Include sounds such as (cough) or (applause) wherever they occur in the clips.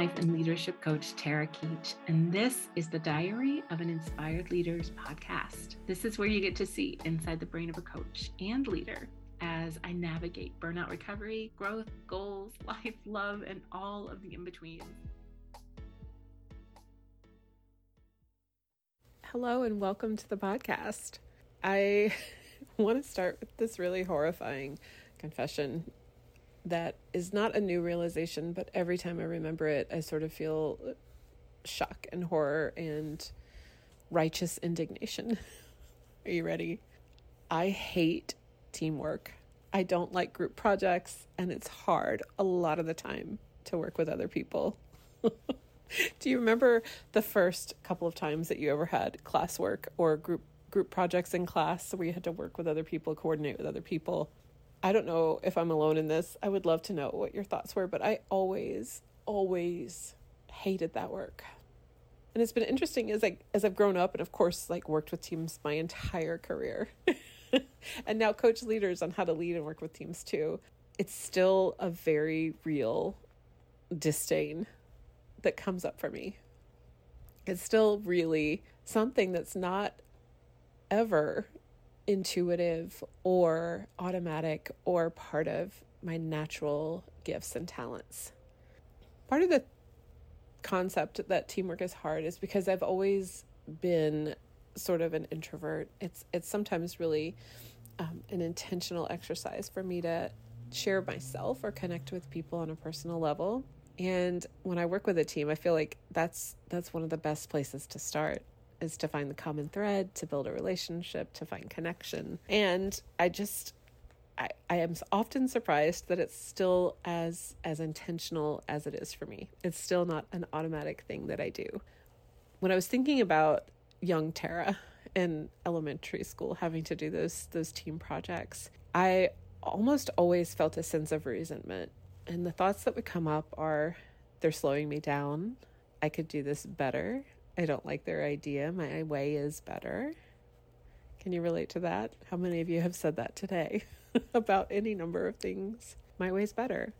life and leadership coach Tarah Keech, and this is the Diary of an Inspired Leaders podcast. This is where you get to see inside the brain of a coach and leader as I navigate burnout recovery, growth, goals, (laughs) life, love, and all of the in betweens. Hello, and welcome to the podcast. I (laughs) want to start with this really horrifying confession that is not a new realization, but every time I remember it, I sort of feel shock and horror and righteous indignation. (laughs) Are you ready? I hate teamwork. I don't like group projects, and it's hard a lot of the time to work with other people. (laughs) Do you remember the first couple of times that you ever had classwork or group group projects in class where you had to work with other people, coordinate with other people? I don't know if I'm alone in this. I would love to know what your thoughts were, but I always, always hated that work. And it's been interesting as I as I've grown up and of course like worked with teams my entire career. (laughs) and now coach leaders on how to lead and work with teams too. It's still a very real disdain that comes up for me. It's still really something that's not ever intuitive or automatic or part of my natural gifts and talents. Part of the concept that teamwork is hard is because I've always been sort of an introvert. It's it's sometimes really um, an intentional exercise for me to share myself or connect with people on a personal level. And when I work with a team, I feel like that's that's one of the best places to start is to find the common thread, to build a relationship, to find connection. And I just I, I am often surprised that it's still as as intentional as it is for me. It's still not an automatic thing that I do. When I was thinking about young Tarah in elementary school having to do those those team projects, I almost always felt a sense of resentment. And the thoughts that would come up are they're slowing me down. I could do this better. I don't like their idea. My way is better. Can you relate to that? How many of you have said that today (laughs) about any number of things? My way's better.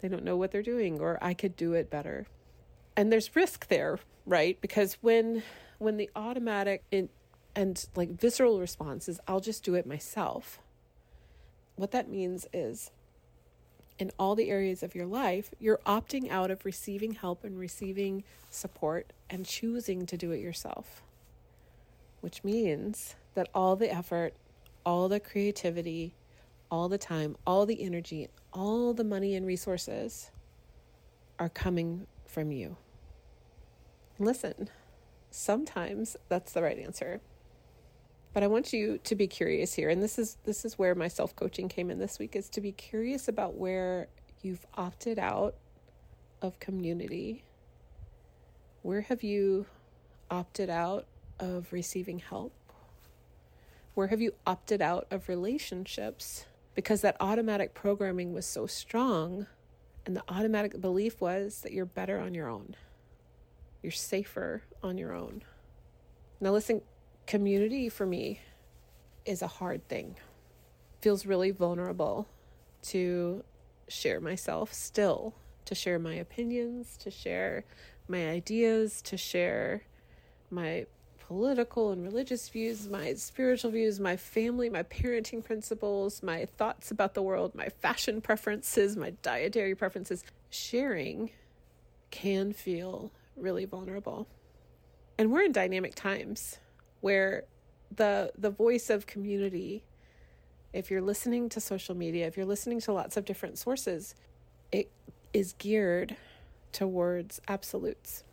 They don't know what they're doing, or I could do it better. And there's risk there, right? Because when when the automatic in, and like visceral response is I'll just do it myself. What that means is in all the areas of your life, you're opting out of receiving help and receiving support and choosing to do it yourself. Which means that all the effort, all the creativity, all the time, all the energy, all the money and resources are coming from you. Listen, sometimes that's the right answer. But I want you to be curious here, and this is this is where my self coaching came in this week is to be curious about where you've opted out of community. Where have you opted out of receiving help? Where have you opted out of relationships because that automatic programming was so strong and the automatic belief was that you're better on your own. You're safer on your own. Now listen, community for me is a hard thing. Feels really vulnerable to share myself still, to share my opinions, to share my ideas, to share my political and religious views, my spiritual views, my family, my parenting principles, my thoughts about the world, my fashion preferences, my dietary preferences. Sharing can feel really vulnerable. And we're in dynamic times where the the voice of community if you're listening to social media if you're listening to lots of different sources it is geared towards absolutes.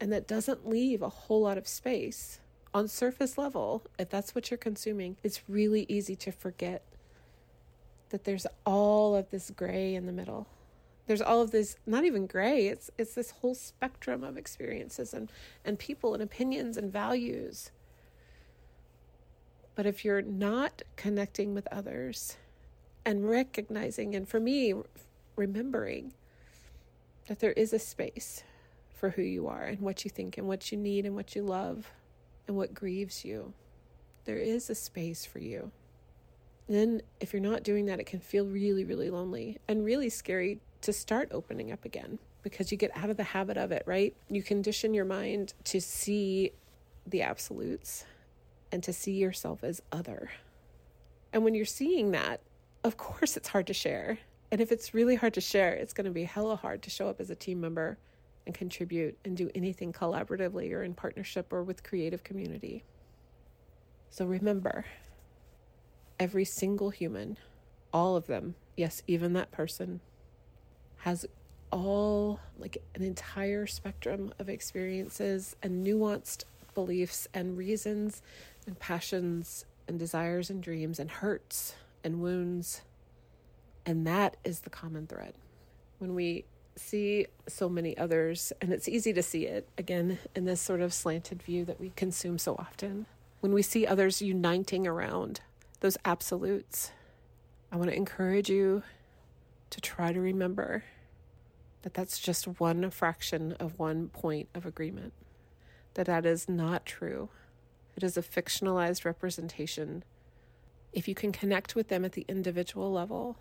And that doesn't leave a whole lot of space on surface level. If that's what you're consuming it's really easy to forget that there's all of this gray in the middle there's all of this not even gray it's it's this whole spectrum of experiences and and people and opinions and values. But if you're not connecting with others and recognizing and for me remembering that there is a space for who you are and what you think and what you need and what you love and what grieves you there is a space for you. Then if you're not doing that it can feel really really lonely and really scary to start opening up again because you get out of the habit of it, right? You condition your mind to see the absolutes and to see yourself as other. And when you're seeing that, of course it's hard to share. And if it's really hard to share, it's going to be hella hard to show up as a team member and contribute and do anything collaboratively or in partnership or with creative community. So remember, every single human, all of them, yes, even that person, has all like an entire spectrum of experiences and nuanced beliefs and reasons and passions and desires and dreams and hurts and wounds. And that is the common thread. When we see so many others, and it's easy to see it again in this sort of slanted view that we consume so often, when we see others uniting around those absolutes, I want to encourage you to try to remember that that's just one fraction of one point of agreement, that that is not true. It is a fictionalized representation. If you can connect with them at the individual level,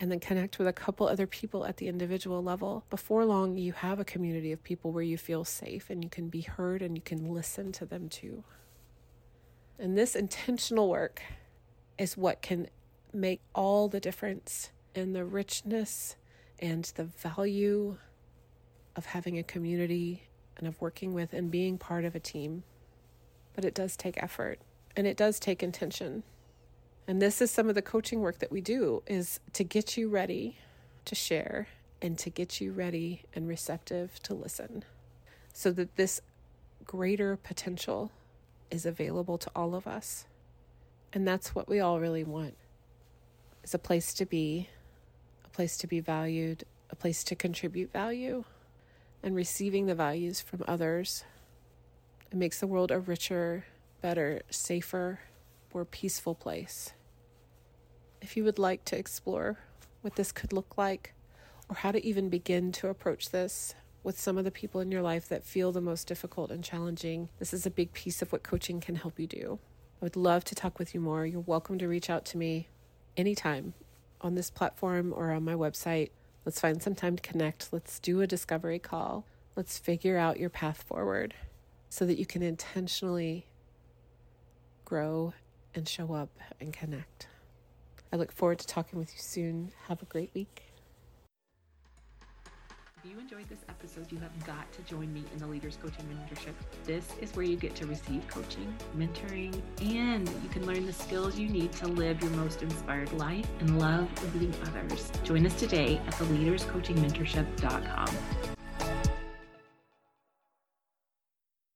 and then connect with a couple other people at the individual level, before long, you have a community of people where you feel safe and you can be heard and you can listen to them too. And this intentional work is what can make all the difference in the richness and the value of having a community and of working with and being part of a team. But it does take effort and it does take intention. And this is some of the coaching work that we do is to get you ready to share and to get you ready and receptive to listen so that this greater potential is available to all of us. And that's what we all really want. Is a place to be, place to be valued, a place to contribute value, and receiving the values from others. It makes the world a richer, better, safer, more peaceful place. If you would like to explore what this could look like, or how to even begin to approach this, with some of the people in your life that feel the most difficult and challenging, this is a big piece of what coaching can help you do. I would love to talk with you more. You're welcome to reach out to me anytime on this platform or on my website. Let's find some time to connect. Let's do a discovery call. Let's figure out your path forward so that you can intentionally grow and show up and connect. I look forward to talking with you soon. Have a great week. If you enjoyed this episode, you have got to join me in the Leaders Coaching Mentorship. This is where you get to receive coaching, mentoring, and you can learn the skills you need to live your most inspired life and love leading others. Join us today at theleaderscoachingmentorship.com.